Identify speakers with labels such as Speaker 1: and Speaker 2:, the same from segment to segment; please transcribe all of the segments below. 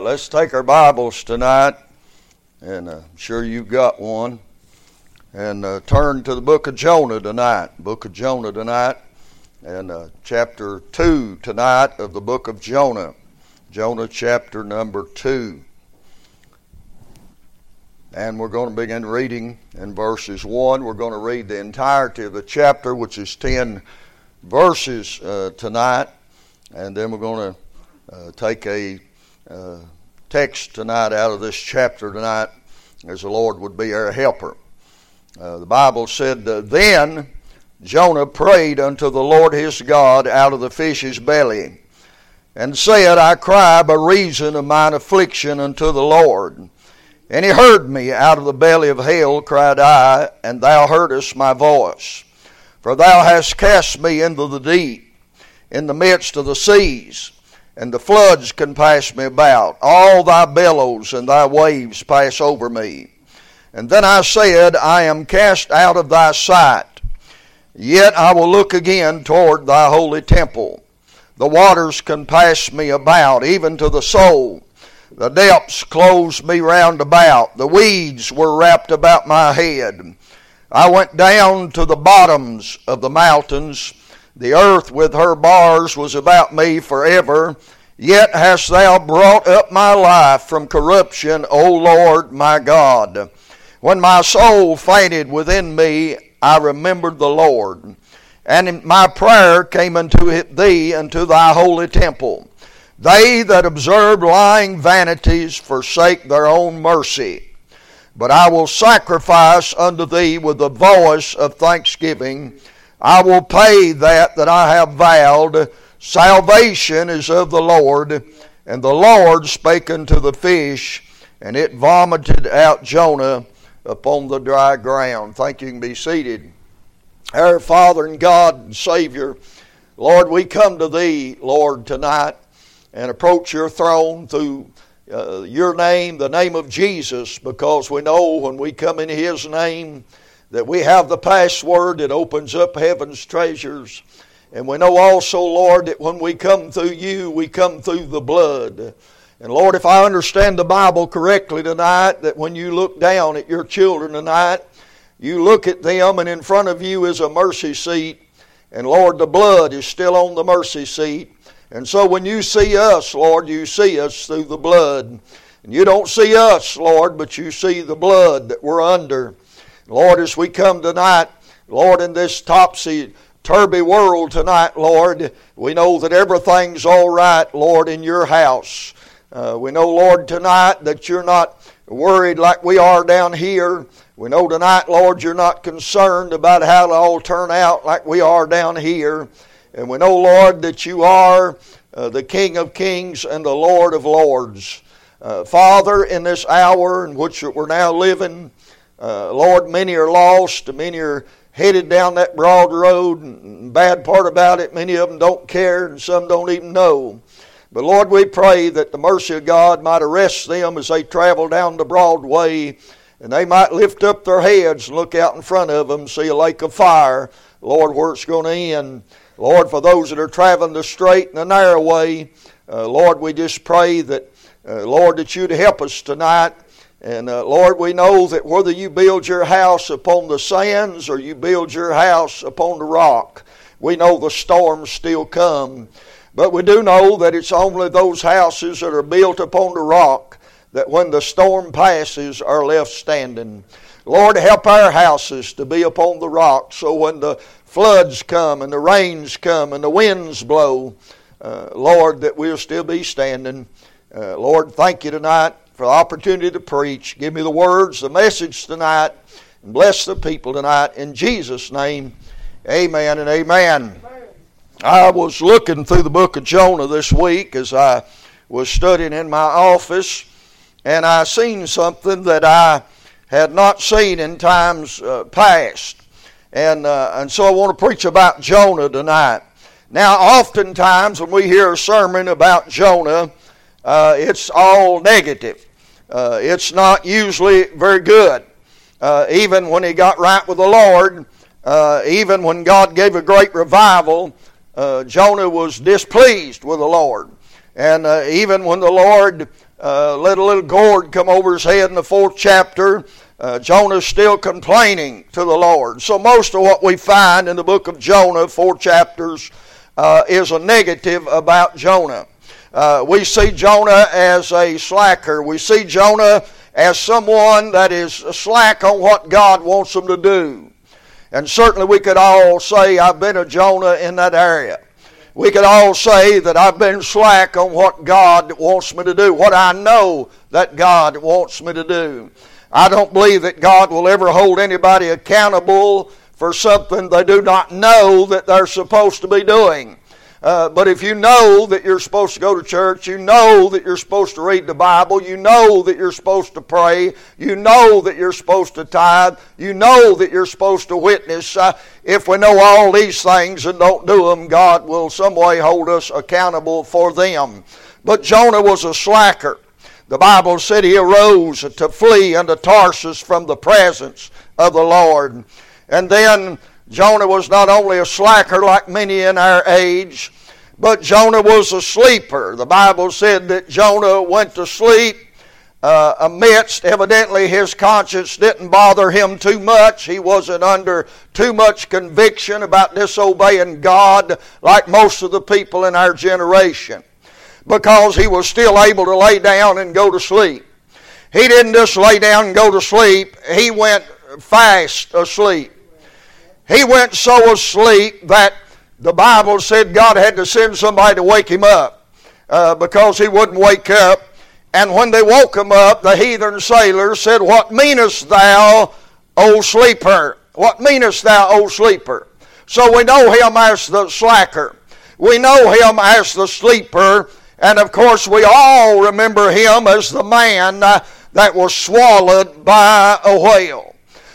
Speaker 1: Let's take our Bibles tonight, and uh, I'm sure you've got one, and uh, turn to the book of Jonah tonight. Book of Jonah tonight, and uh, chapter 2 tonight of the book of Jonah. Jonah chapter number 2. And we're going to begin reading in verses 1. We're going to read the entirety of the chapter, which is 10 verses uh, tonight, and then we're going to uh, take a uh, text tonight out of this chapter tonight as the Lord would be our helper. Uh, the Bible said, uh, Then Jonah prayed unto the Lord his God out of the fish's belly, and said, I cry by reason of mine affliction unto the Lord. And he heard me out of the belly of hell, cried I, and thou heardest my voice. For thou hast cast me into the deep, in the midst of the seas and the floods can pass me about. All thy billows and thy waves pass over me. And then I said, I am cast out of thy sight. Yet I will look again toward thy holy temple. The waters can pass me about, even to the soul. The depths closed me round about. The weeds were wrapped about my head. I went down to the bottoms of the mountains the earth with her bars was about me forever. Yet hast thou brought up my life from corruption, O Lord my God. When my soul fainted within me, I remembered the Lord. And my prayer came unto thee, unto thy holy temple. They that observe lying vanities forsake their own mercy. But I will sacrifice unto thee with the voice of thanksgiving I will pay that that I have vowed. Salvation is of the Lord. And the Lord spake unto the fish, and it vomited out Jonah upon the dry ground. Thank you. you can be seated. Our Father and God and Savior, Lord, we come to Thee, Lord, tonight and approach Your throne through uh, Your name, the name of Jesus, because we know when we come in His name, that we have the password that opens up heaven's treasures. And we know also, Lord, that when we come through you, we come through the blood. And Lord, if I understand the Bible correctly tonight, that when you look down at your children tonight, you look at them, and in front of you is a mercy seat. And Lord, the blood is still on the mercy seat. And so when you see us, Lord, you see us through the blood. And you don't see us, Lord, but you see the blood that we're under. Lord, as we come tonight, Lord, in this topsy turvy world tonight, Lord, we know that everything's all right, Lord, in your house. Uh, we know, Lord, tonight that you're not worried like we are down here. We know tonight, Lord, you're not concerned about how it'll all turn out like we are down here. And we know, Lord, that you are uh, the King of kings and the Lord of lords. Uh, Father, in this hour in which we're now living, uh, Lord, many are lost. Many are headed down that broad road. And bad part about it, many of them don't care, and some don't even know. But Lord, we pray that the mercy of God might arrest them as they travel down the broad way, and they might lift up their heads and look out in front of them, see a lake of fire, Lord, where it's going to end. Lord, for those that are traveling the straight and the narrow way, uh, Lord, we just pray that, uh, Lord, that you'd help us tonight and uh, Lord, we know that whether you build your house upon the sands or you build your house upon the rock, we know the storms still come. But we do know that it's only those houses that are built upon the rock that when the storm passes are left standing. Lord, help our houses to be upon the rock so when the floods come and the rains come and the winds blow, uh, Lord, that we'll still be standing. Uh, Lord, thank you tonight for the opportunity to preach. Give me the words, the message tonight, and bless the people tonight. In Jesus' name, amen and amen. I was looking through the book of Jonah this week as I was studying in my office, and I seen something that I had not seen in times uh, past. And, uh, and so I want to preach about Jonah tonight. Now, oftentimes when we hear a sermon about Jonah, uh, it's all negative. Uh, it's not usually very good. Uh, even when he got right with the Lord, uh, even when God gave a great revival, uh, Jonah was displeased with the Lord. And uh, even when the Lord let a little gourd come over his head in the fourth chapter. Uh, Jonah's still complaining to the Lord. So most of what we find in the book of Jonah, four chapters, uh, is a negative about Jonah. Uh, we see Jonah as a slacker. We see Jonah as someone that is slack on what God wants him to do. And certainly we could all say, I've been a Jonah in that area we could all say that I've been slack on what God wants me to do, what I know that God wants me to do. I don't believe that God will ever hold anybody accountable for something they do not know that they're supposed to be doing. Uh, but if you know that you're supposed to go to church, you know that you're supposed to read the Bible, you know that you're supposed to pray, you know that you're supposed to tithe, you know that you're supposed to witness. Uh, if we know all these things and don't do them, God will some way hold us accountable for them. But Jonah was a slacker. The Bible said he arose to flee unto Tarsus from the presence of the Lord. And then Jonah was not only a slacker like many in our age, but Jonah was a sleeper. The Bible said that Jonah went to sleep uh, amidst, evidently, his conscience didn't bother him too much. He wasn't under too much conviction about disobeying God like most of the people in our generation because he was still able to lay down and go to sleep. He didn't just lay down and go to sleep, he went fast asleep. He went so asleep that the Bible said God had to send somebody to wake him up uh, because he wouldn't wake up. And when they woke him up, the heathen sailors said, What meanest thou, O sleeper? What meanest thou, O sleeper? So we know him as the slacker. We know him as the sleeper. And of course, we all remember him as the man uh, that was swallowed by a whale.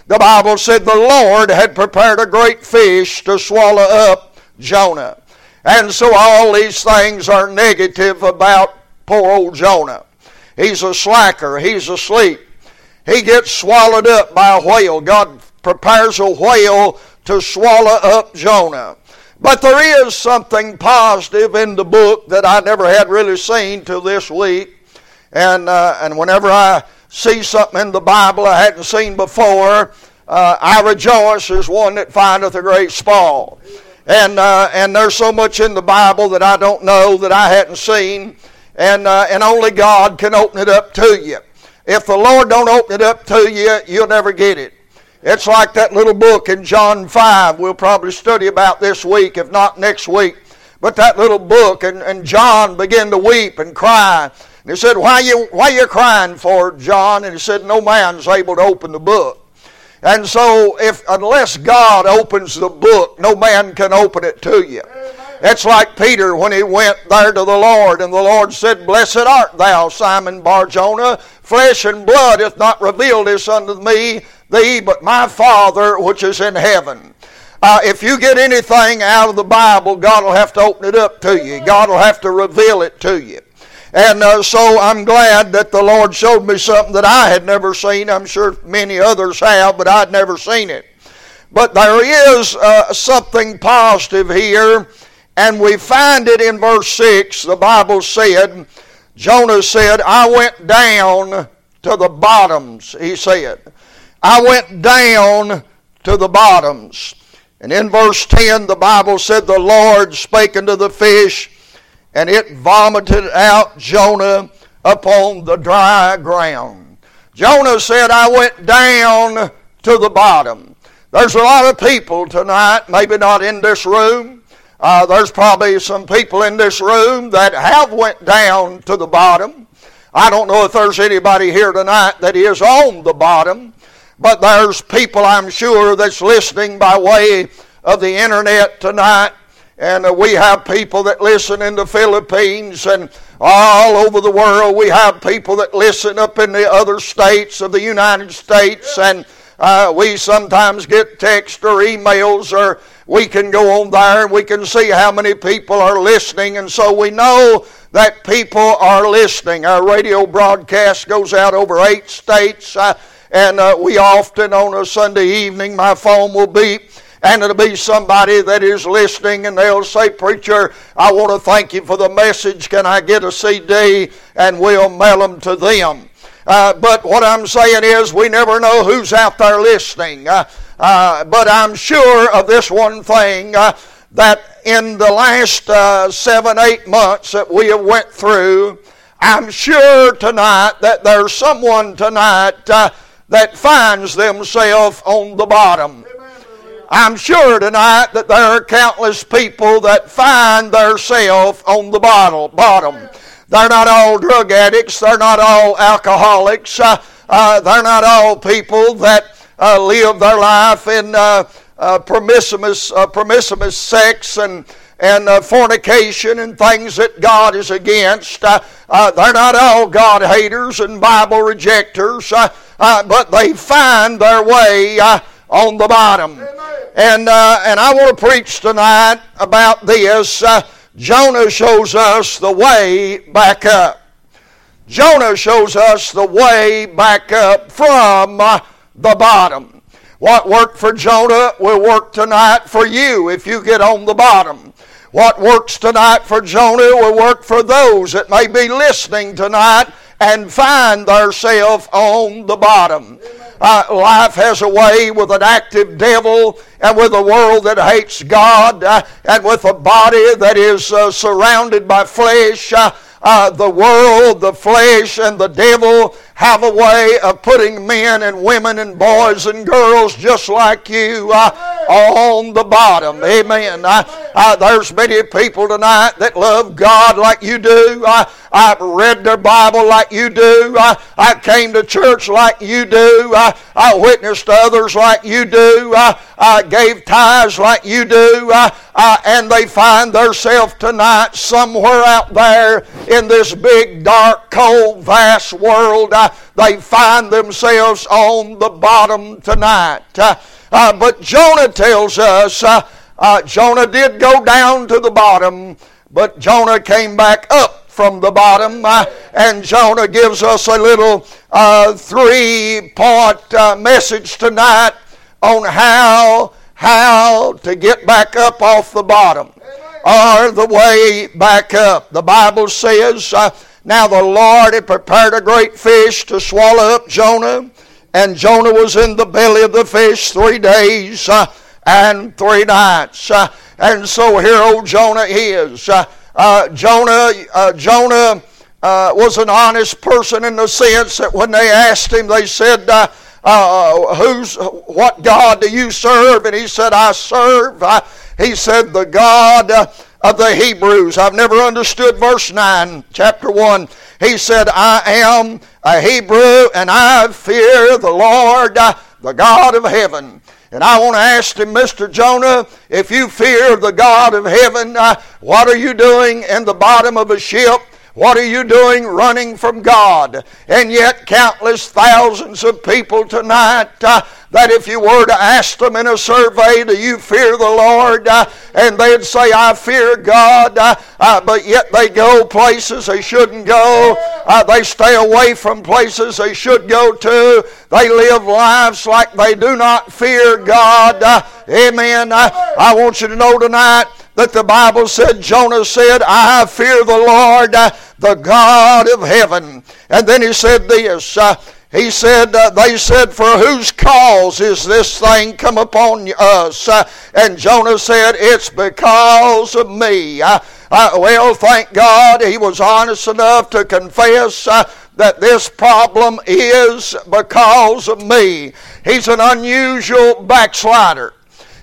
Speaker 1: The Bible said the Lord had prepared a great fish to swallow up Jonah. And so all these things are negative about poor old Jonah. He's a slacker, he's asleep. He gets swallowed up by a whale. God prepares a whale to swallow up Jonah. But there is something positive in the book that I never had really seen till this week. And, uh, and whenever I see something in the Bible I hadn't seen before, uh, I rejoice as one that findeth a great spoil. And, uh, and there's so much in the Bible that I don't know that I hadn't seen, and, uh, and only God can open it up to you. If the Lord don't open it up to you, you'll never get it. It's like that little book in John 5 we'll probably study about this week, if not next week. But that little book, and, and John began to weep and cry. And he said, why you, why you crying for, John? And he said, no man's able to open the book. And so, if unless God opens the book, no man can open it to you. It's like Peter when he went there to the Lord, and the Lord said, Blessed art thou, Simon Barjona. Flesh and blood hath not revealed this unto me, thee, but my Father which is in heaven. Uh, if you get anything out of the Bible, God will have to open it up to you. God will have to reveal it to you. And uh, so I'm glad that the Lord showed me something that I had never seen. I'm sure many others have, but I'd never seen it. But there is uh, something positive here, and we find it in verse 6. The Bible said, Jonah said, I went down to the bottoms, he said. I went down to the bottoms. And in verse 10, the Bible said, The Lord spake unto the fish, and it vomited out Jonah upon the dry ground. Jonah said, I went down to the bottom. There's a lot of people tonight, maybe not in this room. Uh, there's probably some people in this room that have went down to the bottom. I don't know if there's anybody here tonight that is on the bottom, but there's people I'm sure that's listening by way of the internet tonight and uh, we have people that listen in the Philippines and all over the world. We have people that listen up in the other states of the United States. And uh, we sometimes get text or emails or we can go on there and we can see how many people are listening. And so we know that people are listening. Our radio broadcast goes out over eight states. Uh, and uh, we often on a Sunday evening, my phone will beep and it'll be somebody that is listening and they'll say, Preacher, I want to thank you for the message. Can I get a CD? And we'll mail them to them. Uh, but what I'm saying is, we never know who's out there listening. Uh, uh, but I'm sure of this one thing uh, that in the last uh, seven, eight months that we have went through, I'm sure tonight that there's someone tonight uh, that finds themselves on the bottom. I'm sure tonight that there are countless people that find themselves on the bottle, bottom. They're not all drug addicts. They're not all alcoholics. Uh, uh, they're not all people that uh, live their life in uh, uh, promiscuous, uh, promiscuous sex and and uh, fornication and things that God is against. Uh, uh, they're not all God haters and Bible rejectors, but they find their way on the bottom. And, uh, and I want to preach tonight about this. Uh, Jonah shows us the way back up. Jonah shows us the way back up from uh, the bottom. What worked for Jonah will work tonight for you if you get on the bottom. What works tonight for Jonah will work for those that may be listening tonight and find themselves on the bottom. Uh, life has a way with an active devil and with a world that hates God uh, and with a body that is uh, surrounded by flesh. Uh, uh, the world, the flesh, and the devil have a way of putting men and women and boys and girls just like you uh, on the bottom. Amen. There's many people tonight that love God like you do. I've read their Bible like you do. I I came to church like you do. I I witnessed others like you do. I I gave tithes like you do. I, I, and they find themselves tonight somewhere out there in this big, dark, cold, vast world they find themselves on the bottom tonight. Uh, uh, but Jonah tells us uh, uh, Jonah did go down to the bottom, but Jonah came back up from the bottom. Uh, and Jonah gives us a little uh, three point message tonight on how, how to get back up off the bottom or the way back up. The Bible says, now the Lord had prepared a great fish to swallow up Jonah, and Jonah was in the belly of the fish three days uh, and three nights. Uh, and so here old Jonah is. Uh, uh Jonah, uh, Jonah uh, was an honest person in the sense that when they asked him, they said, "Who's what God do you serve?" And he said, "I serve." he said, "The God." of the Hebrews. I've never understood verse 9, chapter 1. He said, I am a Hebrew and I fear the Lord, uh, the God of heaven. And I want to ask him, Mr. Jonah, if you fear the God of heaven, uh, what are you doing in the bottom of a ship? What are you doing running from God? And yet, countless thousands of people tonight uh, that if you were to ask them in a survey, do you fear the Lord? Uh, and they'd say, I fear God, uh, uh, but yet they go places they shouldn't go. Uh, they stay away from places they should go to. They live lives like they do not fear God. Uh, amen. I want you to know tonight that the Bible said, Jonah said, I fear the Lord, uh, the God of heaven. And then he said this. He said, uh, they said, for whose cause is this thing come upon us? Uh, and Jonah said, it's because of me. Uh, uh well, thank God he was honest enough to confess uh, that this problem is because of me. He's an unusual backslider.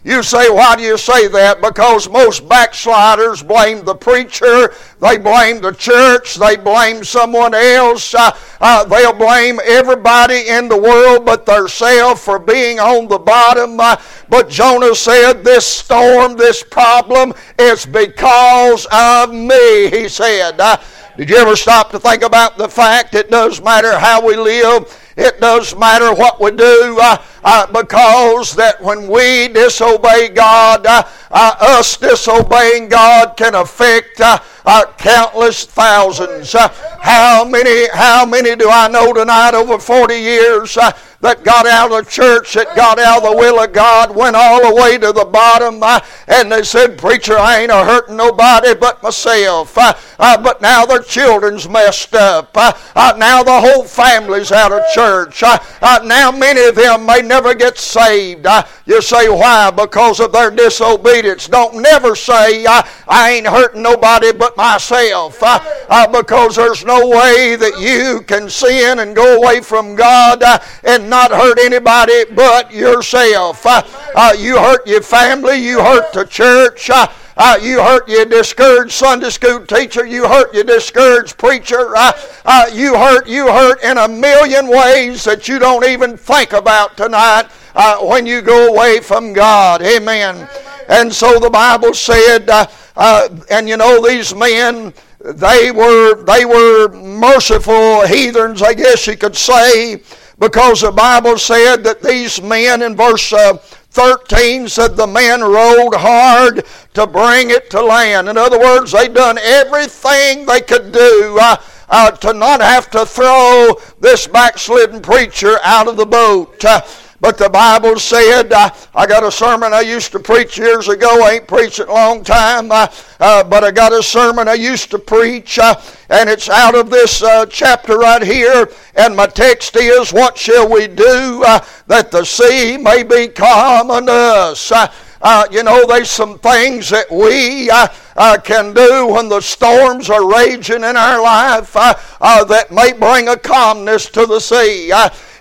Speaker 1: You say, why do you say that? Because most backsliders blame the preacher, they blame the church, they blame someone else, uh, uh, they'll blame everybody in the world but themselves for being on the bottom. Uh, but Jonah said, This storm, this problem, is because of me, he said. Uh, did you ever stop to think about the fact it does matter how we live? It does matter what we do uh, uh, because that when we disobey God, uh, uh us disobeying God can affect uh, uh, countless thousands. Uh, how many? How many do I know tonight? Over forty years. That got out of church, that got out of the will of God, went all the way to the bottom, uh, and they said, Preacher, I ain't a hurting nobody but myself. Uh, uh, but now their children's messed up. Now the whole family's out of church. Now many of them may never get saved. You say, Why? Because of their disobedience. Don't never say, I I ain't hurting nobody but myself. i because there's no way that you can sin and go away from God and not hurt anybody but yourself. Uh, uh, you hurt your family, you hurt the church. Uh, uh, you hurt your discouraged Sunday school teacher. You hurt your discouraged preacher. Uh, uh, you hurt you hurt in a million ways that you don't even think about tonight uh, when you go away from God. Amen. And so the Bible said, uh, uh, and you know these men, they were they were merciful heathens, I guess you could say. Because the Bible said that these men in verse uh, 13 said the men rowed hard to bring it to land. In other words, they done everything they could do uh, uh, to not have to throw this backslidden preacher out of the boat. But the Bible said, uh, I got a sermon I used to preach years ago. I ain't preached it a long time, uh, uh, but I got a sermon I used to preach, uh, and it's out of this uh, chapter right here. And my text is, What shall we do uh, that the sea may be calm unto us? Uh, you know, there's some things that we uh, uh, can do when the storms are raging in our life that may bring a calmness to the sea.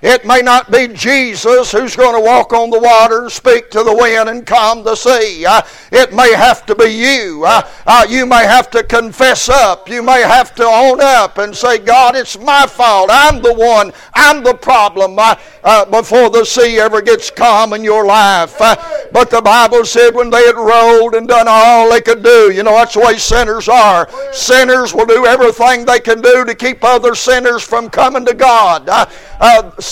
Speaker 1: It may not be Jesus who's going to walk on the water speak to the wind and calm the sea. Uh, it may have to be you. Uh, uh, you may have to confess up. You may have to own up and say, God, it's my fault. I'm the one. I'm the problem uh, uh, before the sea ever gets calm in your life. Uh, but the Bible said when they had rolled and done all they could do, you know, that's the way sinners are. Sinners will do everything they can do to keep other sinners from coming to God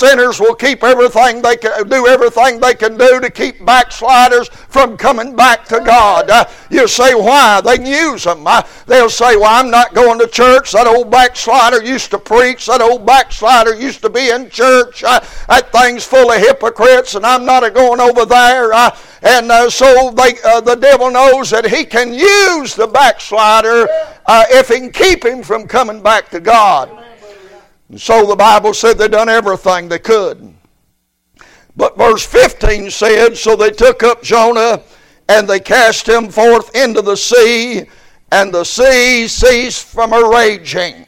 Speaker 1: sinners will keep everything they can do everything they can do to keep backsliders from coming back to God. Uh, you say why? They can use them. Uh, they'll say, "Well, I'm not going to church. That old backslider used to preach. That old backslider used to be in church. Uh, that thing's full of hypocrites, and I'm not going over there." Uh, and uh, so they, uh, the devil knows that he can use the backslider if he can keep him from coming back to God. And so the Bible said they done everything they could. But verse 15 said, So they took up Jonah and they cast him forth into the sea, and the sea ceased from her raging.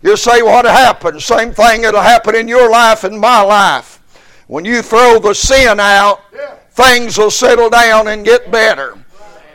Speaker 1: You say, What happened? Same thing that'll happen in your life and my life. When you throw the sin out, things will settle down and get better.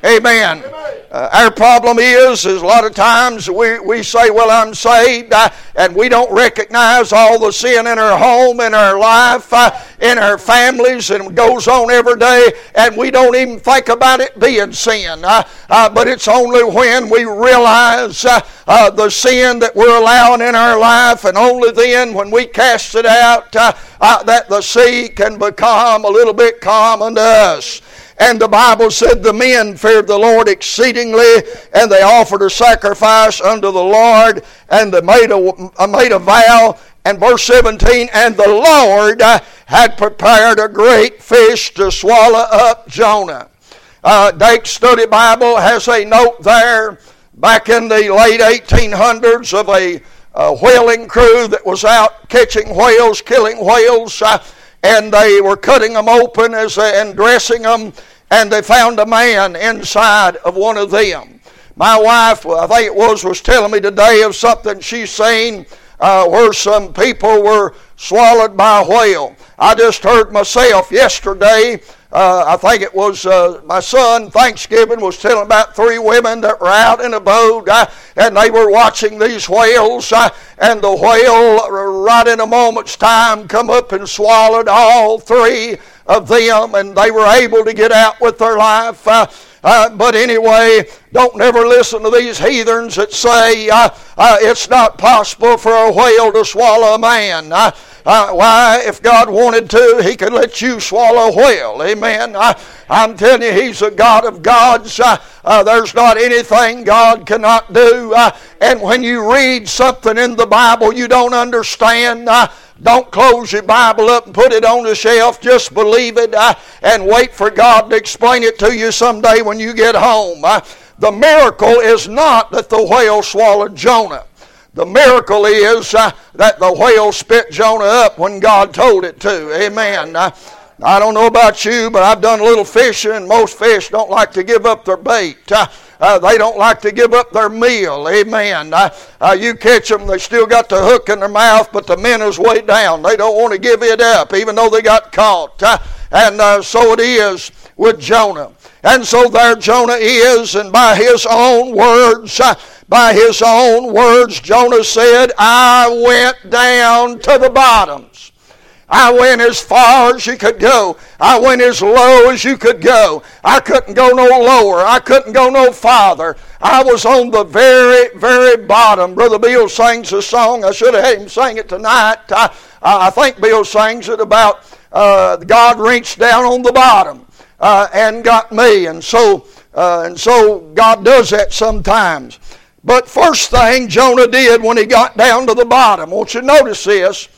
Speaker 1: Amen. Uh, our problem is, is a lot of times we, we say, well, I'm saved, uh, and we don't recognize all the sin in our home, in our life, uh, in our families, and goes on every day, and we don't even think about it being sin. Uh, uh, but it's only when we realize uh, the sin that we're allowing in our life, and only then when we cast it out, that the sea can become a little bit calm unto us. And the Bible said the men feared the Lord exceedingly, and they offered a sacrifice unto the Lord, and they made a, made a vow. And verse 17, and the Lord had prepared a great fish to swallow up Jonah. Uh, Dake's Study Bible has a note there back in the late 1800s of a, a whaling crew that was out catching whales, killing whales, uh, and they were cutting them open as they, and dressing them and they found a man inside of one of them. My wife, I think it was, was telling me today of something she's seen uh, where some people were swallowed by a whale. I just heard myself yesterday. Uh, I think it was uh, my son Thanksgiving was telling about three women that were out in a boat uh, and they were watching these whales uh, and the whale right in a moment's time come up and swallowed all three of them, and they were able to get out with their life. Uh, uh, but anyway, don't never listen to these heathens that say uh, uh, it's not possible for a whale to swallow a man. Uh, uh, why, if God wanted to, He could let you swallow a whale. Amen. I, am telling you, He's a God of gods. Uh, uh, there's not anything God cannot do. Uh, and when you read something in the Bible you don't understand, uh, don't close your Bible up and put it on the shelf. Just believe it uh, and wait for God to explain it to you someday when you get home. the miracle is not that the whale swallowed Jonah. The miracle is uh, that the whale spit Jonah up when God told it to. Amen. Uh, I don't know about you, but I've done a little fishing, and most fish don't like to give up their bait. Uh, they don't like to give up their meal. Amen. Uh, uh, you catch them, they still got the hook in their mouth, but the men is way down. They don't want to give it up, even though they got caught. Uh, and uh, so it is with Jonah. And so there Jonah is, and by his own words, uh, by his own words, Jonah said, I went down to the bottoms. I went as far as you could go. I went as low as you could go. I couldn't go no lower. I couldn't go no farther. I was on the very, very bottom. Brother Bill sings a song. I should have had him sing it tonight. I, I think Bill sings it about uh, God reached down on the bottom uh, and got me. And so, uh, and so God does that sometimes. But first thing Jonah did when he got down to the bottom, I want you notice this.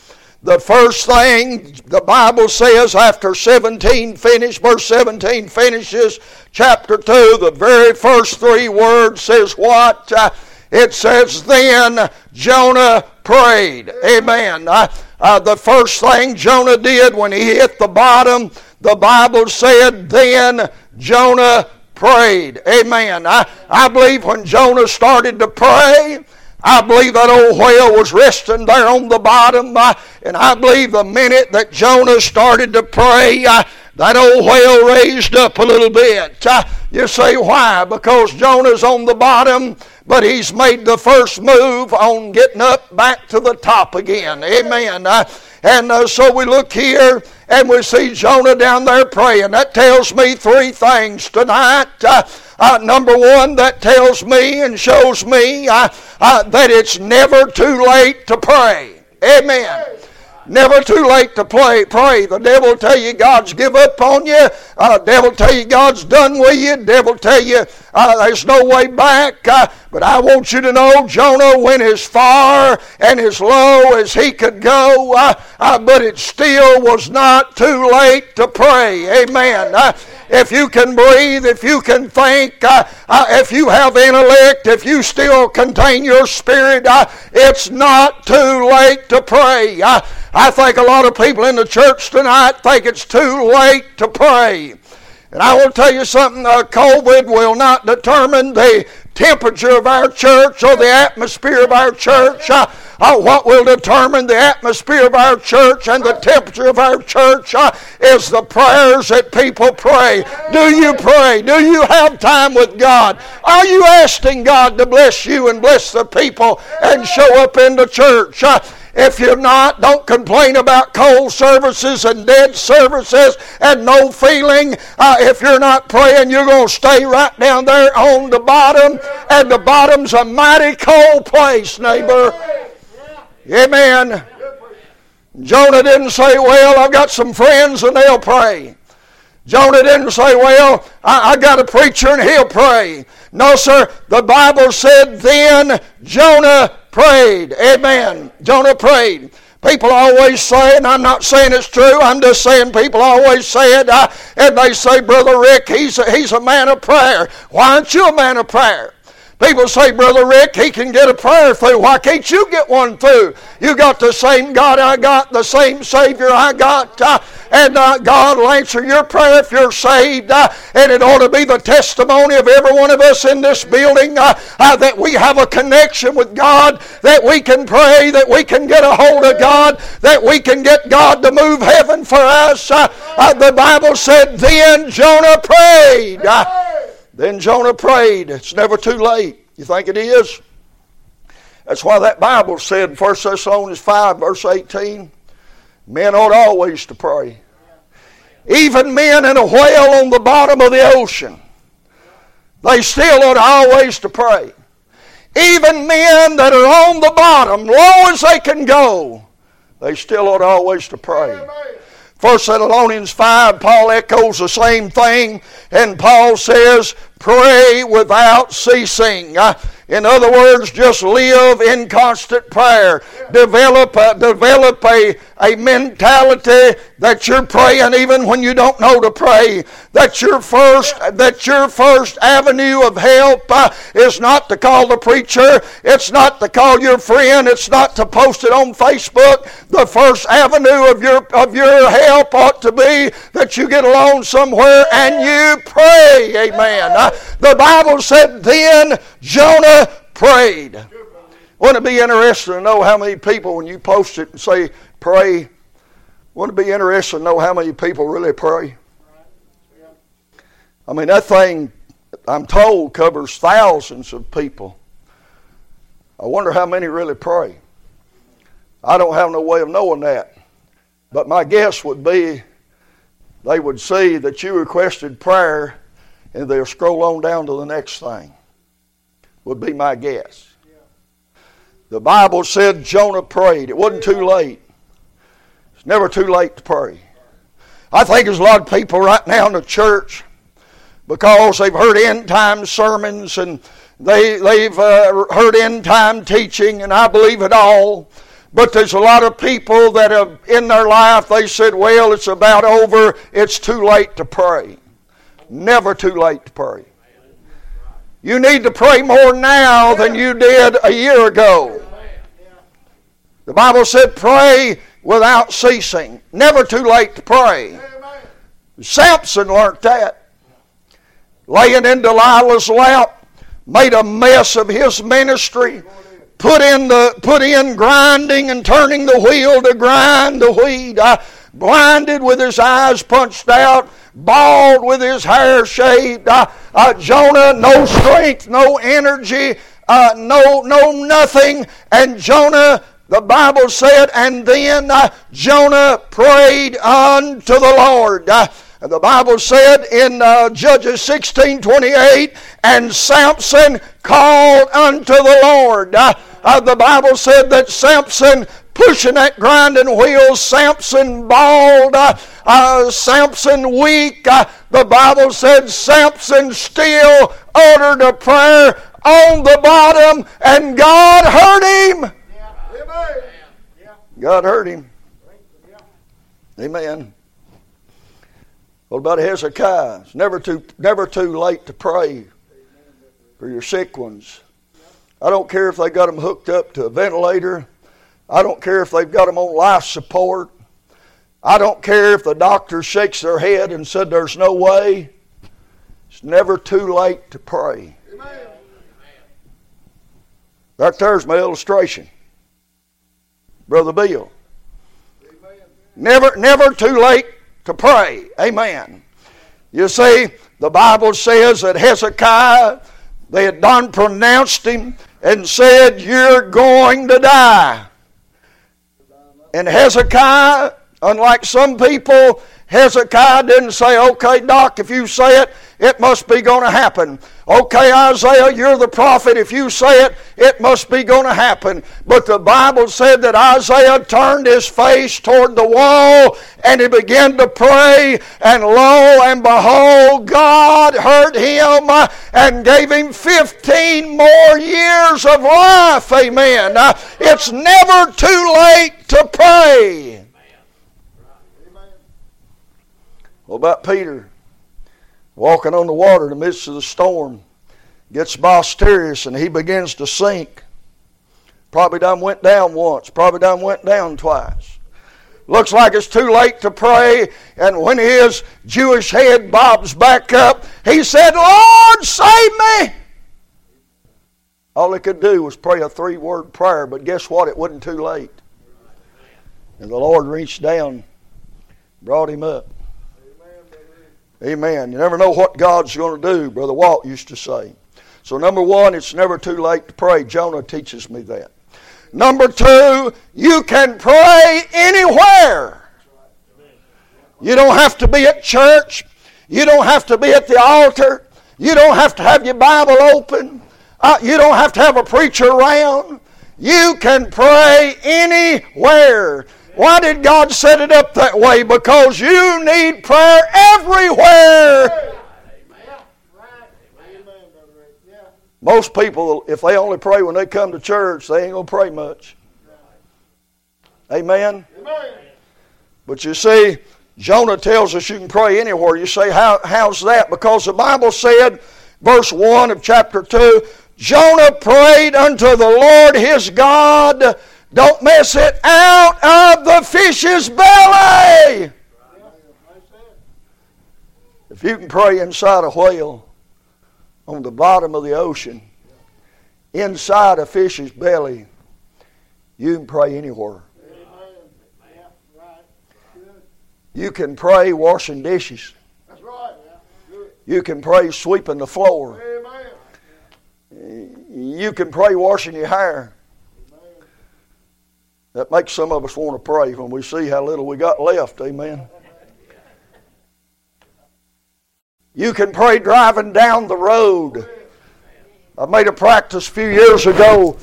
Speaker 1: The first thing the Bible says after 17 finished, verse 17 finishes chapter 2, the very first three words says what? Uh, it says, Then Jonah prayed. Amen. Uh, uh, the first thing Jonah did when he hit the bottom, the Bible said, Then Jonah prayed. Amen. I, I believe when Jonah started to pray, I believe that old whale was resting there on the bottom. Uh, and I believe the minute that Jonah started to pray, uh, that old whale raised up a little bit. Uh, you say, why? Because Jonah's on the bottom, but he's made the first move on getting up back to the top again. Amen. Uh, and uh, so we look here and we see Jonah down there praying. That tells me three things tonight. Uh, number one, that tells me and shows me uh, uh, that it's never too late to pray. Amen. Never too late to play, pray. The devil tell you God's give up on you. Uh, devil tell you God's done with you. Devil tell you uh, there's no way back. Uh, but I want you to know Jonah went as far and as low as he could go. Uh, uh, but it still was not too late to pray. Amen. Uh, if you can breathe, if you can think, if you have intellect, if you still contain your spirit, it's not too late to pray. I think a lot of people in the church tonight think it's too late to pray. And I will tell you something, uh, COVID will not determine the temperature of our church or the atmosphere of our church. Uh, uh, what will determine the atmosphere of our church and the temperature of our church uh, is the prayers that people pray. Do you pray? Do you have time with God? Are you asking God to bless you and bless the people and show up in the church? Uh, if you're not, don't complain about cold services and dead services and no feeling. Uh, if you're not praying, you're going to stay right down there on the bottom, and the bottom's a mighty cold place, neighbor. Amen. Jonah didn't say, Well, I've got some friends and they'll pray. Jonah didn't say, Well, I, I got a preacher and he'll pray. No, sir. The Bible said, Then Jonah prayed. Amen. Jonah prayed. People always say, and I'm not saying it's true, I'm just saying people always say it, uh, and they say, Brother Rick, he's a, he's a man of prayer. Why aren't you a man of prayer? People say, Brother Rick, he can get a prayer through. Why can't you get one through? You got the same God I got, the same Savior I got, uh, and uh, God will answer your prayer if you're saved. Uh, and it ought to be the testimony of every one of us in this building uh, uh, that we have a connection with God, that we can pray, that we can get a hold of God, that we can get God to move heaven for us. Uh, the Bible said, Then Jonah prayed. Then Jonah prayed. It's never too late. You think it is? That's why that Bible said in 1 Thessalonians 5, verse 18, men ought always to pray. Even men in a whale on the bottom of the ocean they still ought always to pray. Even men that are on the bottom, low as they can go, they still ought always to pray. 1 Thessalonians 5, Paul echoes the same thing, and Paul says, Pray without ceasing. In other words, just live in constant prayer. Develop a, develop a, a mentality that you're praying even when you don't know to pray. That your first that your first avenue of help uh, is not to call the preacher. It's not to call your friend. It's not to post it on Facebook. The first avenue of your of your help ought to be that you get alone somewhere and you pray. Amen. Uh, the Bible said then Jonah prayed. Wouldn't it be interesting to know how many people, when you post it and say pray, wouldn't it be interesting to know how many people really pray? I mean, that thing, I'm told, covers thousands of people. I wonder how many really pray. I don't have no way of knowing that. But my guess would be they would see that you requested prayer and they'll scroll on down to the next thing would be my guess. The Bible said Jonah prayed. It wasn't too late. It's never too late to pray. I think there's a lot of people right now in the church because they've heard end time sermons and they, they've uh, heard end time teaching, and I believe it all. But there's a lot of people that have in their life they said, "Well, it's about over. It's too late to pray." Never too late to pray. You need to pray more now than you did a year ago. The Bible said, pray without ceasing. Never too late to pray. Samson learned that. Laying in Delilah's lap, made a mess of his ministry, put in the put in grinding and turning the wheel to grind the wheat. I, blinded with his eyes punched out, bald with his hair shaved. Uh, uh, Jonah, no strength, no energy, uh, no, no nothing. And Jonah, the Bible said, and then uh, Jonah prayed unto the Lord. Uh, the Bible said in uh, Judges 16 28, and Samson called unto the Lord. Uh, uh, the Bible said that Samson pushing that grinding wheel. Samson bald, uh, uh, Samson weak. Uh, the Bible said Samson still uttered a prayer on the bottom, and God heard him. God heard him. Amen. What about Hezekiah? It's never too, never too late to pray for your sick ones. I don't care if they got them hooked up to a ventilator. I don't care if they've got them on life support. I don't care if the doctor shakes their head and said there's no way. It's never too late to pray. Amen. Right there's my illustration. Brother Bill. Amen. Never, never too late to pray. Amen. You see, the Bible says that Hezekiah, they had done pronounced him and said, You're going to die. And Hezekiah, unlike some people, Hezekiah didn't say, okay, Doc, if you say it, it must be going to happen. Okay, Isaiah, you're the prophet. If you say it, it must be going to happen. But the Bible said that Isaiah turned his face toward the wall and he began to pray. And lo and behold, God heard him and gave him 15 more years of life. Amen. It's never too late to pray. What about Peter? Walking on the water in the midst of the storm. Gets boisterous and he begins to sink. Probably done went down once. Probably done went down twice. Looks like it's too late to pray. And when his Jewish head bobs back up, he said, Lord, save me. All he could do was pray a three word prayer, but guess what? It wasn't too late. And the Lord reached down, brought him up. Amen. You never know what God's going to do, Brother Walt used to say. So, number one, it's never too late to pray. Jonah teaches me that. Number two, you can pray anywhere. You don't have to be at church. You don't have to be at the altar. You don't have to have your Bible open. Uh, you don't have to have a preacher around. You can pray anywhere. Why did God set it up that way? Because you need prayer everywhere. Most people, if they only pray when they come to church, they ain't going to pray much. Amen? But you see, Jonah tells us you can pray anywhere. You say, How, how's that? Because the Bible said, verse 1 of chapter 2, Jonah prayed unto the Lord his God. Don't mess it out of the fish's belly. If you can pray inside a whale, on the bottom of the ocean, inside a fish's belly, you can pray anywhere. You can pray washing dishes. You can pray sweeping the floor. You can pray washing your hair. That makes some of us want to pray when we see how little we got left. Amen. You can pray driving down the road. I made a practice a few years ago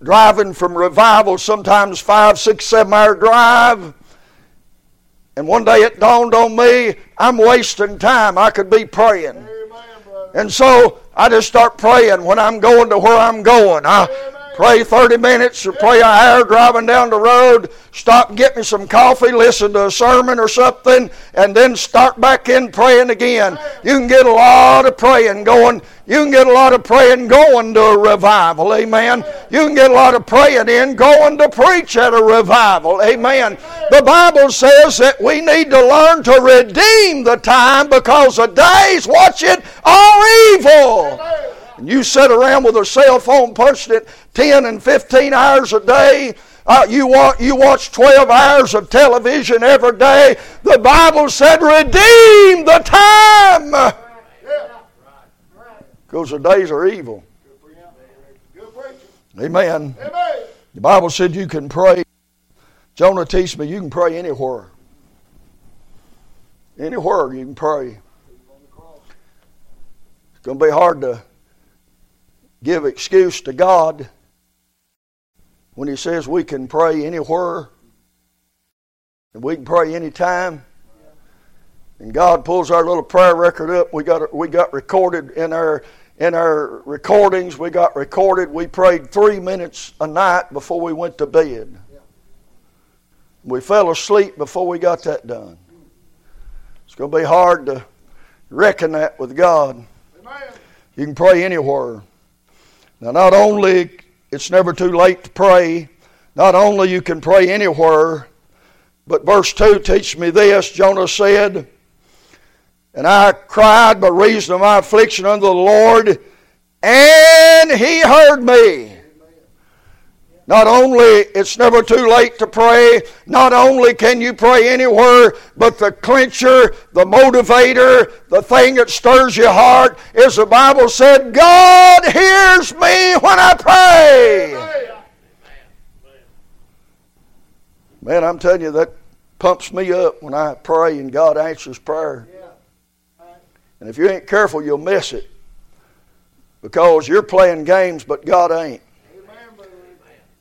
Speaker 1: driving from revival, sometimes five, six, seven hour drive. And one day it dawned on me, I'm wasting time. I could be praying. And so I just start praying when I'm going to where I'm going. I, pray 30 minutes or pray an hour driving down the road, stop get me some coffee, listen to a sermon or something, and then start back in praying again. You can get a lot of praying going. You can get a lot of praying going to a revival. Amen. You can get a lot of praying in going to preach at a revival. Amen. The Bible says that we need to learn to redeem the time because the days, watch it, are evil and you sit around with a cell phone punching it 10 and 15 hours a day, uh, you, watch, you watch 12 hours of television every day, the Bible said, redeem the time. Because the days are evil. Amen. The Bible said you can pray. Jonah teach me you can pray anywhere. Anywhere you can pray. It's going to be hard to give excuse to God when He says we can pray anywhere and we can pray anytime. And God pulls our little prayer record up. We got we got recorded in our in our recordings. We got recorded. We prayed three minutes a night before we went to bed. We fell asleep before we got that done. It's going to be hard to reckon that with God. You can pray anywhere. Now, not only it's never too late to pray, not only you can pray anywhere, but verse 2 teaches me this Jonah said, And I cried by reason of my affliction unto the Lord, and he heard me. Not only it's never too late to pray, not only can you pray anywhere, but the clincher, the motivator, the thing that stirs your heart is the Bible said, God hears me when I pray. Man, I'm telling you, that pumps me up when I pray and God answers prayer. And if you ain't careful, you'll miss it. Because you're playing games, but God ain't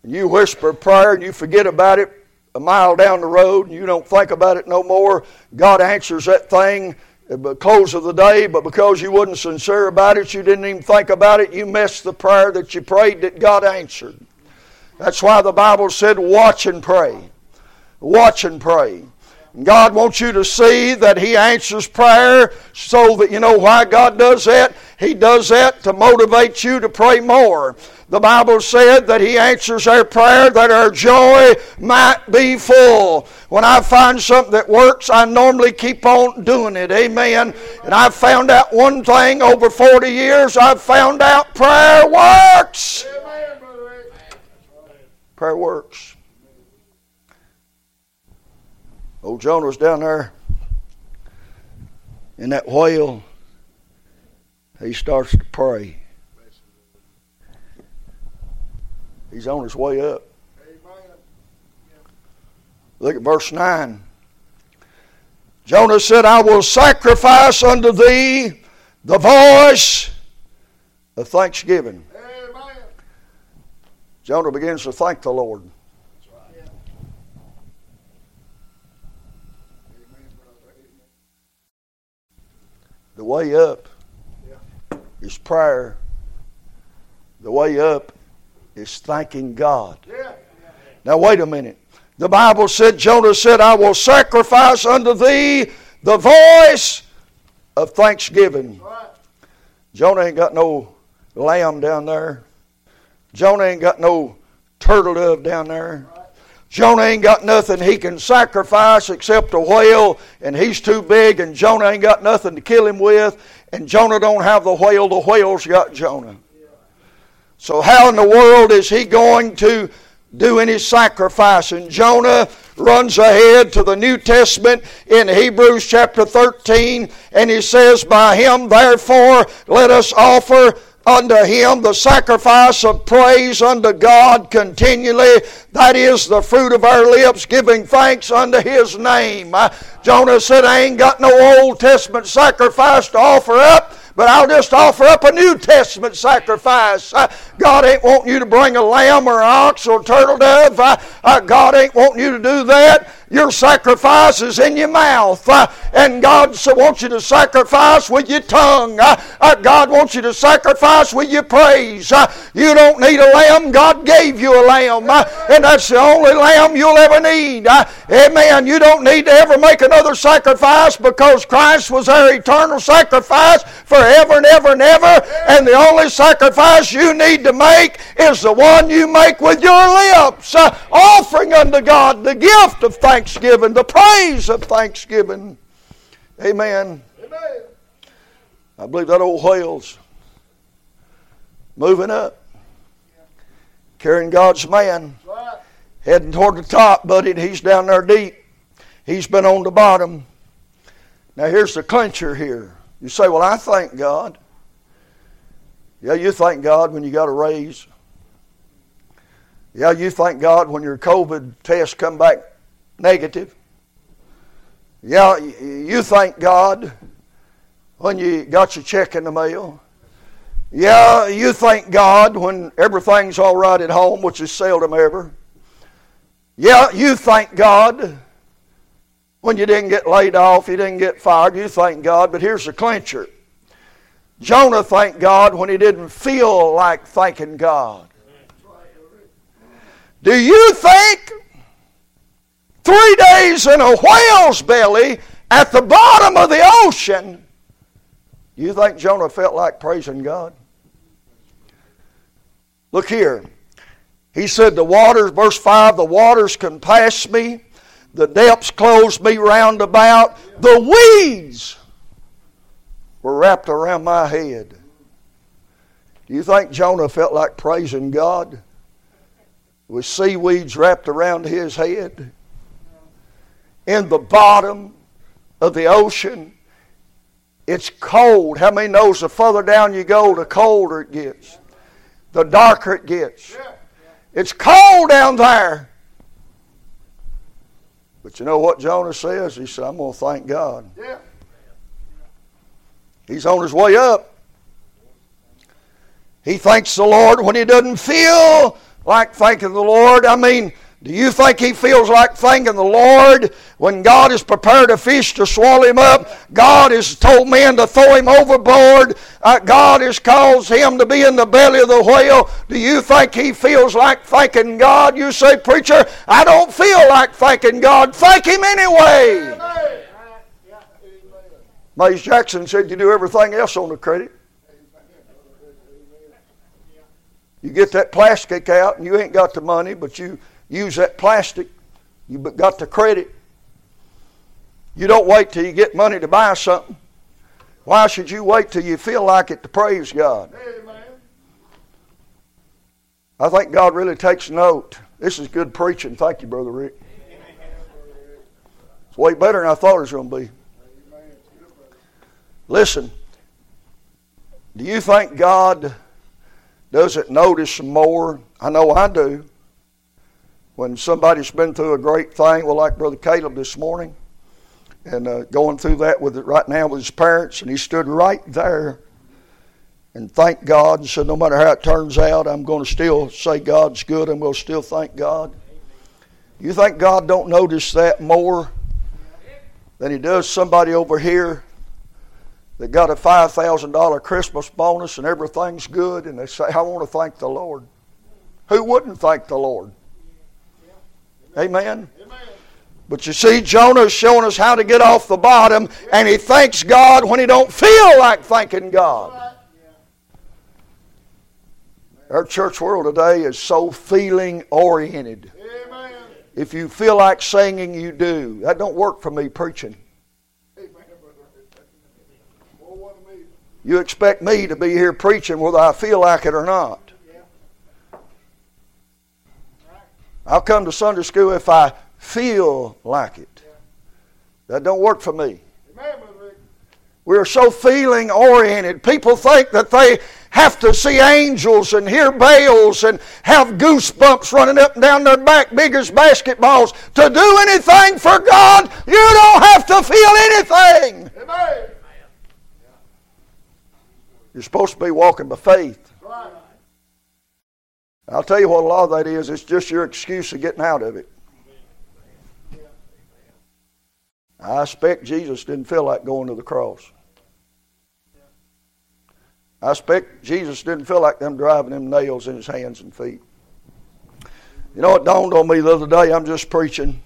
Speaker 1: and you whisper a prayer and you forget about it a mile down the road and you don't think about it no more, God answers that thing at the close of the day, but because you wasn't sincere about it, you didn't even think about it, you missed the prayer that you prayed that God answered. That's why the Bible said, watch and pray. Watch and pray. God wants you to see that He answers prayer so that you know why God does that. He does that to motivate you to pray more. The Bible said that He answers our prayer that our joy might be full. When I find something that works, I normally keep on doing it. Amen. And I've found out one thing over 40 years I've found out prayer works. Prayer works. Old Jonah was down there in that whale. He starts to pray. He's on his way up. Look at verse 9. Jonah said, I will sacrifice unto thee the voice of thanksgiving. Amen. Jonah begins to thank the Lord. The way up is prayer. The way up is thanking God. Now, wait a minute. The Bible said, Jonah said, I will sacrifice unto thee the voice of thanksgiving. Jonah ain't got no lamb down there. Jonah ain't got no turtle dove down there. Jonah ain't got nothing he can sacrifice except a whale, and he's too big, and Jonah ain't got nothing to kill him with, and Jonah don't have the whale, the whale's got Jonah. So how in the world is he going to do any sacrifice? And Jonah runs ahead to the New Testament in Hebrews chapter 13, and he says, By him therefore let us offer unto him the sacrifice of praise unto God continually. That is the fruit of our lips, giving thanks unto his name. Jonah said, I ain't got no Old Testament sacrifice to offer up. But I'll just offer up a New Testament sacrifice. Uh, God ain't wanting you to bring a lamb or an ox or turtle dove. Uh, uh, God ain't wanting you to do that. Your sacrifice is in your mouth. Uh, and God wants you to sacrifice with your tongue. Uh, uh, God wants you to sacrifice with your praise. Uh, you don't need a lamb. God gave you a lamb. Uh, and that's the only lamb you'll ever need. Uh, amen. You don't need to ever make another sacrifice because Christ was our eternal sacrifice forever and ever and ever. And the only sacrifice you need to make is the one you make with your lips, offering unto God the gift of thanks thanksgiving, the praise of thanksgiving. Amen. Amen. I believe that old whale's moving up, carrying God's man, right. heading toward the top, buddy. He's down there deep. He's been on the bottom. Now here's the clincher here. You say, "Well, I thank God." Yeah, you thank God when you got a raise. Yeah, you thank God when your COVID test come back negative. Yeah, you thank God when you got your check in the mail. Yeah, you thank God when everything's all right at home, which is seldom ever. Yeah, you thank God when you didn't get laid off, you didn't get fired. You thank God, but here's the clincher. Jonah thanked God when he didn't feel like thanking God. Do you think three days in a whale's belly at the bottom of the ocean, you think Jonah felt like praising God? Look here. He said, The waters, verse 5, the waters compass me, the depths close me round about, the weeds were wrapped around my head. Do you think Jonah felt like praising God? With seaweeds wrapped around his head? In the bottom of the ocean. It's cold. How many knows the further down you go, the colder it gets, the darker it gets. It's cold down there. But you know what Jonah says? He said, I'm going to thank God. He's on his way up. He thanks the Lord when he doesn't feel like thanking the Lord. I mean, do you think he feels like thanking the Lord when God has prepared a fish to swallow him up? God has told men to throw him overboard. Uh, God has caused him to be in the belly of the whale. Do you think he feels like thanking God? You say, Preacher, I don't feel like thanking God. Thank him anyway. Mays Jackson said you do everything else on the credit. You get that plastic out and you ain't got the money, but you use that plastic. You got the credit. You don't wait till you get money to buy something. Why should you wait till you feel like it to praise God? Amen. I think God really takes note. This is good preaching. Thank you, Brother Rick. It's way better than I thought it was going to be. Listen, do you think God doesn't notice more? I know I do when somebody's been through a great thing, well, like Brother Caleb this morning, and uh, going through that with it right now with his parents, and he stood right there and thanked God and said, No matter how it turns out, I'm going to still say God's good. and we'll still thank God. You think God don't notice that more than He does somebody over here that got a $5,000 Christmas bonus and everything's good, and they say, I want to thank the Lord. Who wouldn't thank the Lord? Amen. Amen. But you see, Jonah is showing us how to get off the bottom, and he thanks God when he don't feel like thanking God. Our church world today is so feeling oriented. If you feel like singing, you do. That don't work for me preaching. You expect me to be here preaching whether I feel like it or not. I'll come to Sunday school if I feel like it. That don't work for me. We're so feeling oriented. People think that they have to see angels and hear bells and have goosebumps running up and down their back big as basketballs to do anything for God. You don't have to feel anything. Amen. You're supposed to be walking by faith. I'll tell you what a lot of that is. It's just your excuse of getting out of it. I expect Jesus didn't feel like going to the cross. I expect Jesus didn't feel like them driving them nails in his hands and feet. You know what dawned on me the other day? I'm just preaching.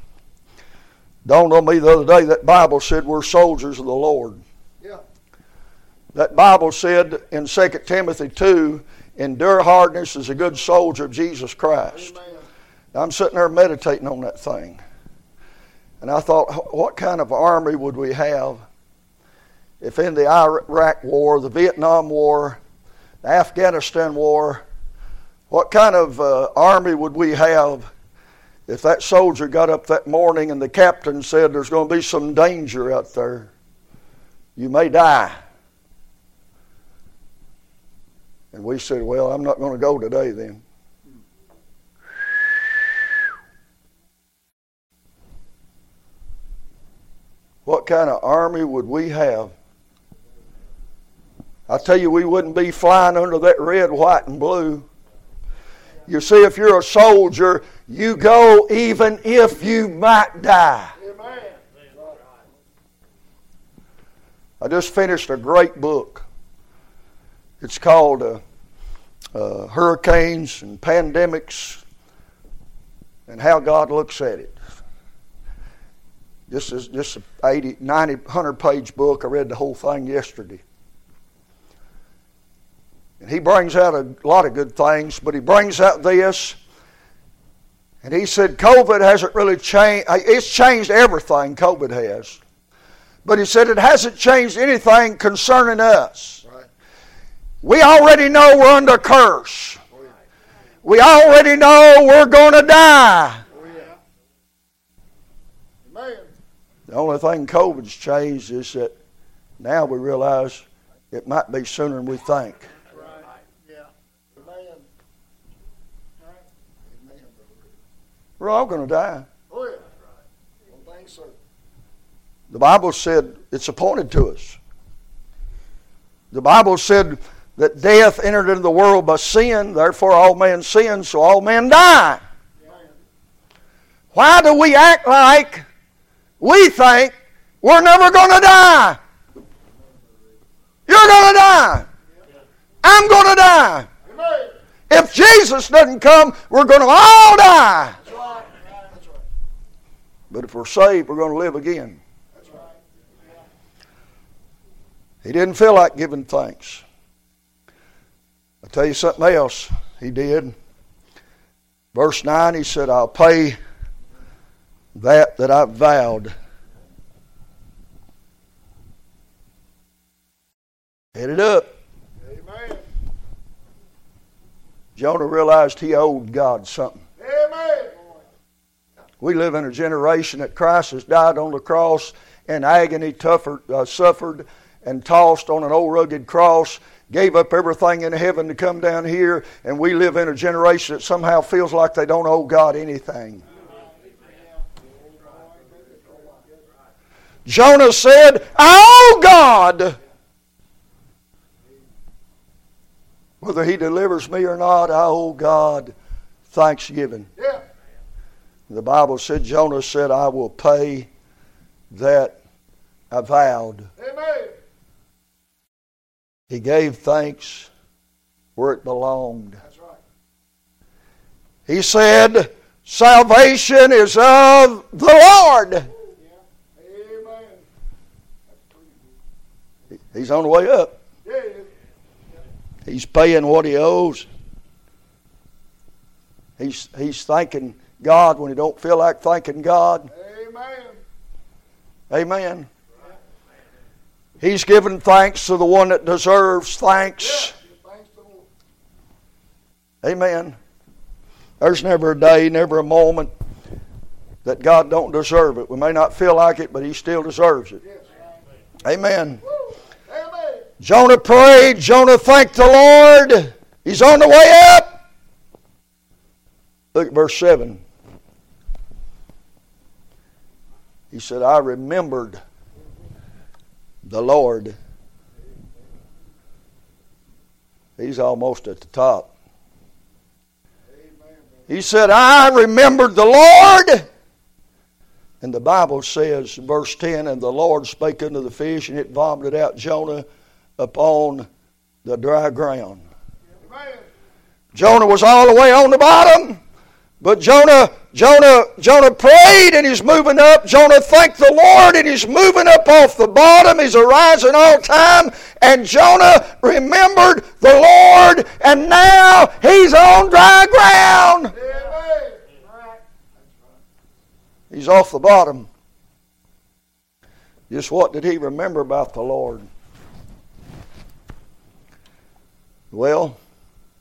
Speaker 1: Dawned on me the other day that Bible said we're soldiers of the Lord. Yeah. That Bible said in 2 Timothy 2 endure hardness as a good soldier of Jesus Christ. I'm sitting there meditating on that thing. And I thought, what kind of army would we have if in the Iraq War, the Vietnam War, the Afghanistan War, what kind of uh, army would we have if that soldier got up that morning and the captain said there's going to be some danger out there? You may die. And we said, Well, I'm not going to go today then. What kind of army would we have I tell you, we wouldn't be flying under that red, white, and blue. You see, if you're a soldier, you go even if you might die. I just finished a great book. It's called uh, uh, Hurricanes and Pandemics and How God Looks at It. This is just an 80, 90, 100 page book. I read the whole thing yesterday. And he brings out a lot of good things, but he brings out this. And he said, COVID hasn't really changed. Uh, it's changed everything, COVID has. But he said it hasn't changed anything concerning us. We already know we're under curse. We already know we're going to die. The only thing COVID's changed is that now we realize it might be sooner than we think. We're all going to die. Oh, yeah. The Bible said it's appointed to us. The Bible said that death entered into the world by sin, therefore all men sin, so all men die. Why do we act like we think we're never going to die? You're going to die. I'm going to die. If Jesus doesn't come, we're going to all die. But if we're saved, we're going to live again. He didn't feel like giving thanks. I'll tell you something else he did. Verse 9, he said, I'll pay that that I've vowed. Head it up. Amen. Jonah realized he owed God something. Amen. We live in a generation that Christ has died on the cross in agony, tuffered, uh, suffered, and tossed on an old rugged cross, gave up everything in heaven to come down here, and we live in a generation that somehow feels like they don't owe God anything. Jonah said, Oh God! Whether he delivers me or not, I owe God thanksgiving.
Speaker 2: Yeah.
Speaker 1: The Bible said, Jonah said, I will pay that I vowed.
Speaker 2: Amen.
Speaker 1: He gave thanks where it belonged.
Speaker 2: That's right.
Speaker 1: He said, Salvation is of the Lord.
Speaker 2: Yeah. Amen. That's pretty good.
Speaker 1: He's on the way up.
Speaker 2: Yeah, it is.
Speaker 1: He's paying what he owes. He's, he's thanking God when he don't feel like thanking God.
Speaker 2: Amen.
Speaker 1: Amen. He's given thanks to the one that deserves thanks.
Speaker 2: Yeah. Thanks to the Lord.
Speaker 1: Amen. There's never a day, never a moment that God don't deserve it. We may not feel like it, but He still deserves it.
Speaker 2: Yes.
Speaker 1: Amen.
Speaker 2: Woo. Amen.
Speaker 1: Jonah prayed. Jonah thanked the Lord. He's on the way up. Look at verse 7. He said, I remembered the Lord. He's almost at the top. He said, I remembered the Lord. And the Bible says, verse 10, and the Lord spake unto the fish, and it vomited out Jonah upon the dry ground. Jonah was all the way on the bottom, but Jonah, Jonah, Jonah prayed and he's moving up. Jonah thanked the Lord and he's moving up off the bottom. He's arising all time. And Jonah remembered the Lord, and now he's on dry ground. He's off the bottom. Just what did he remember about the Lord? Well,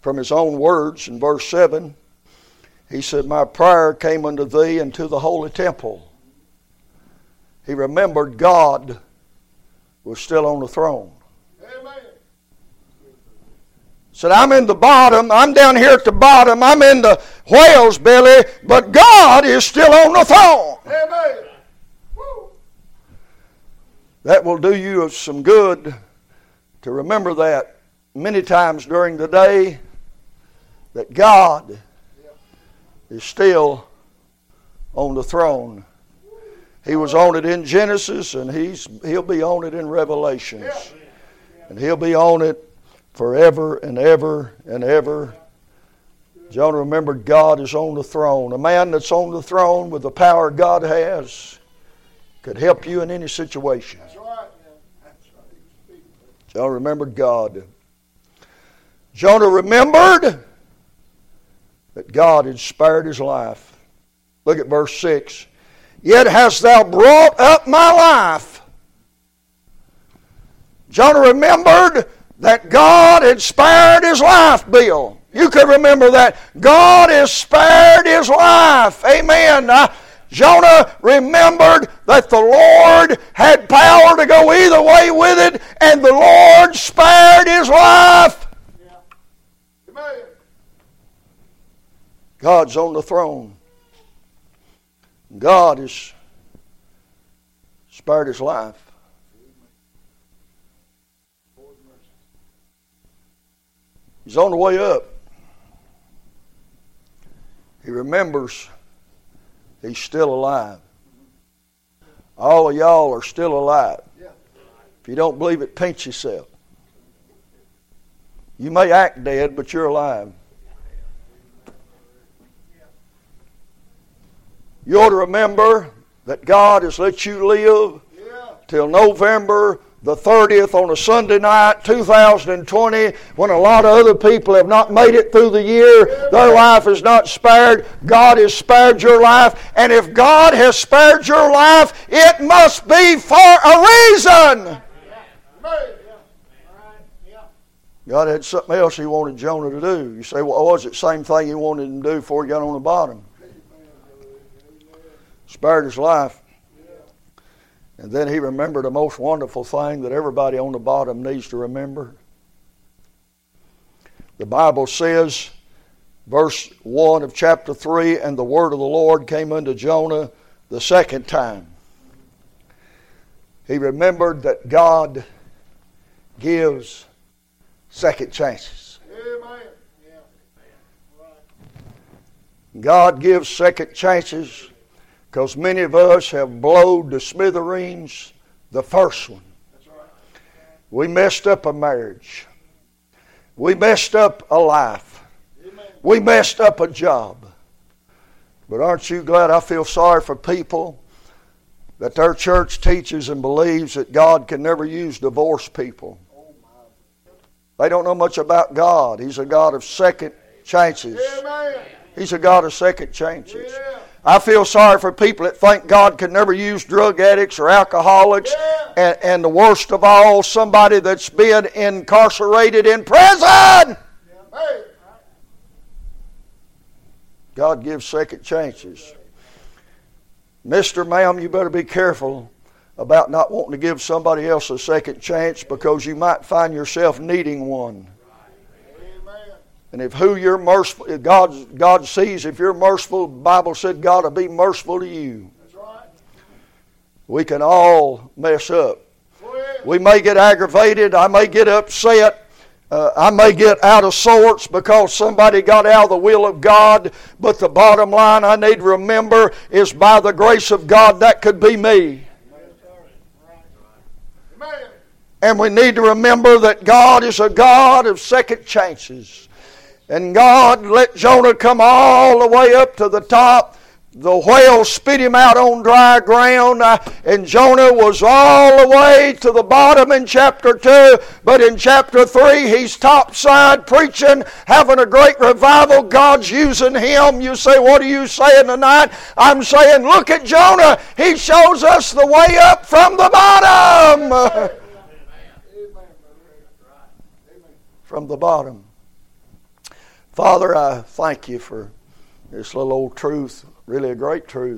Speaker 1: from his own words in verse 7, he said, My prayer came unto thee and to the holy temple. He remembered God was still on the throne.
Speaker 2: Amen.
Speaker 1: Said, I'm in the bottom, I'm down here at the bottom, I'm in the whale's belly, but God is still on the throne.
Speaker 2: Amen.
Speaker 1: That will do you some good to remember that many times during the day that God is still on the throne. He was on it in Genesis and he's he'll be on it in Revelations. And he'll be on it forever and ever and ever. Jonah remembered God is on the throne. A man that's on the throne with the power God has could help you in any situation.
Speaker 2: That's right. That's right. Speak.
Speaker 1: Jonah remembered God. Jonah remembered God had spared his life. Look at verse 6. Yet hast thou brought up my life. Jonah remembered that God had spared his life, Bill. You could remember that. God has spared his life. Amen. Jonah remembered that the Lord had power to go either way with it, and the Lord spared his life. God's on the throne. God has spared his life. He's on the way up. He remembers he's still alive. All of y'all are still alive. If you don't believe it, pinch yourself. You may act dead, but you're alive. You ought to remember that God has let you live
Speaker 2: Yeah.
Speaker 1: till November the 30th on a Sunday night, 2020, when a lot of other people have not made it through the year. Their life is not spared. God has spared your life. And if God has spared your life, it must be for a reason. God had something else He wanted Jonah to do. You say, well, was it same thing He wanted him to do before he got on the bottom? Spared his life. And then he remembered a most wonderful thing that everybody on the bottom needs to remember. The Bible says, verse 1 of chapter 3 And the word of the Lord came unto Jonah the second time, he remembered that God gives second chances.
Speaker 2: Amen. Yeah. Right.
Speaker 1: God gives second chances because many of us have blowed the smithereens the first one. We messed up a marriage. We messed up a life. We messed up a job. But aren't you glad I feel sorry for people that their church teaches and believes that God can never use divorced people? They don't know much about God. He's a God of second chances. He's a God of second chances.
Speaker 2: Yeah.
Speaker 1: I feel sorry for people that think God can never use drug addicts or alcoholics,
Speaker 2: Yeah.
Speaker 1: and, and the worst of all, somebody that's been incarcerated in prison.
Speaker 2: Hey.
Speaker 1: God gives second chances. Mister, ma'am, you better be careful about not wanting to give somebody else a second chance because you might find yourself needing one. And if who you're merciful, if God, God sees if you're merciful, the Bible said God will be merciful to you.
Speaker 2: That's right.
Speaker 1: We can all mess up. We may get aggravated. I may get upset. Uh, I may get out of sorts because somebody got out of the will of God. But the bottom line I need to remember is by the grace of God, that could be me.
Speaker 2: Amen.
Speaker 1: And we need to remember that God is a God of second chances. And God let Jonah come all the way up to the top. The whale spit him out on dry ground, uh, and Jonah was all the way to the bottom in chapter 2. But in chapter 3, he's topside preaching, having a great revival. God's using him. You say, What are you saying tonight? I'm saying, Look at Jonah. He shows us the way up from the bottom.
Speaker 2: Amen,
Speaker 1: from the bottom. Father, I thank you for this little old truth, really a great truth.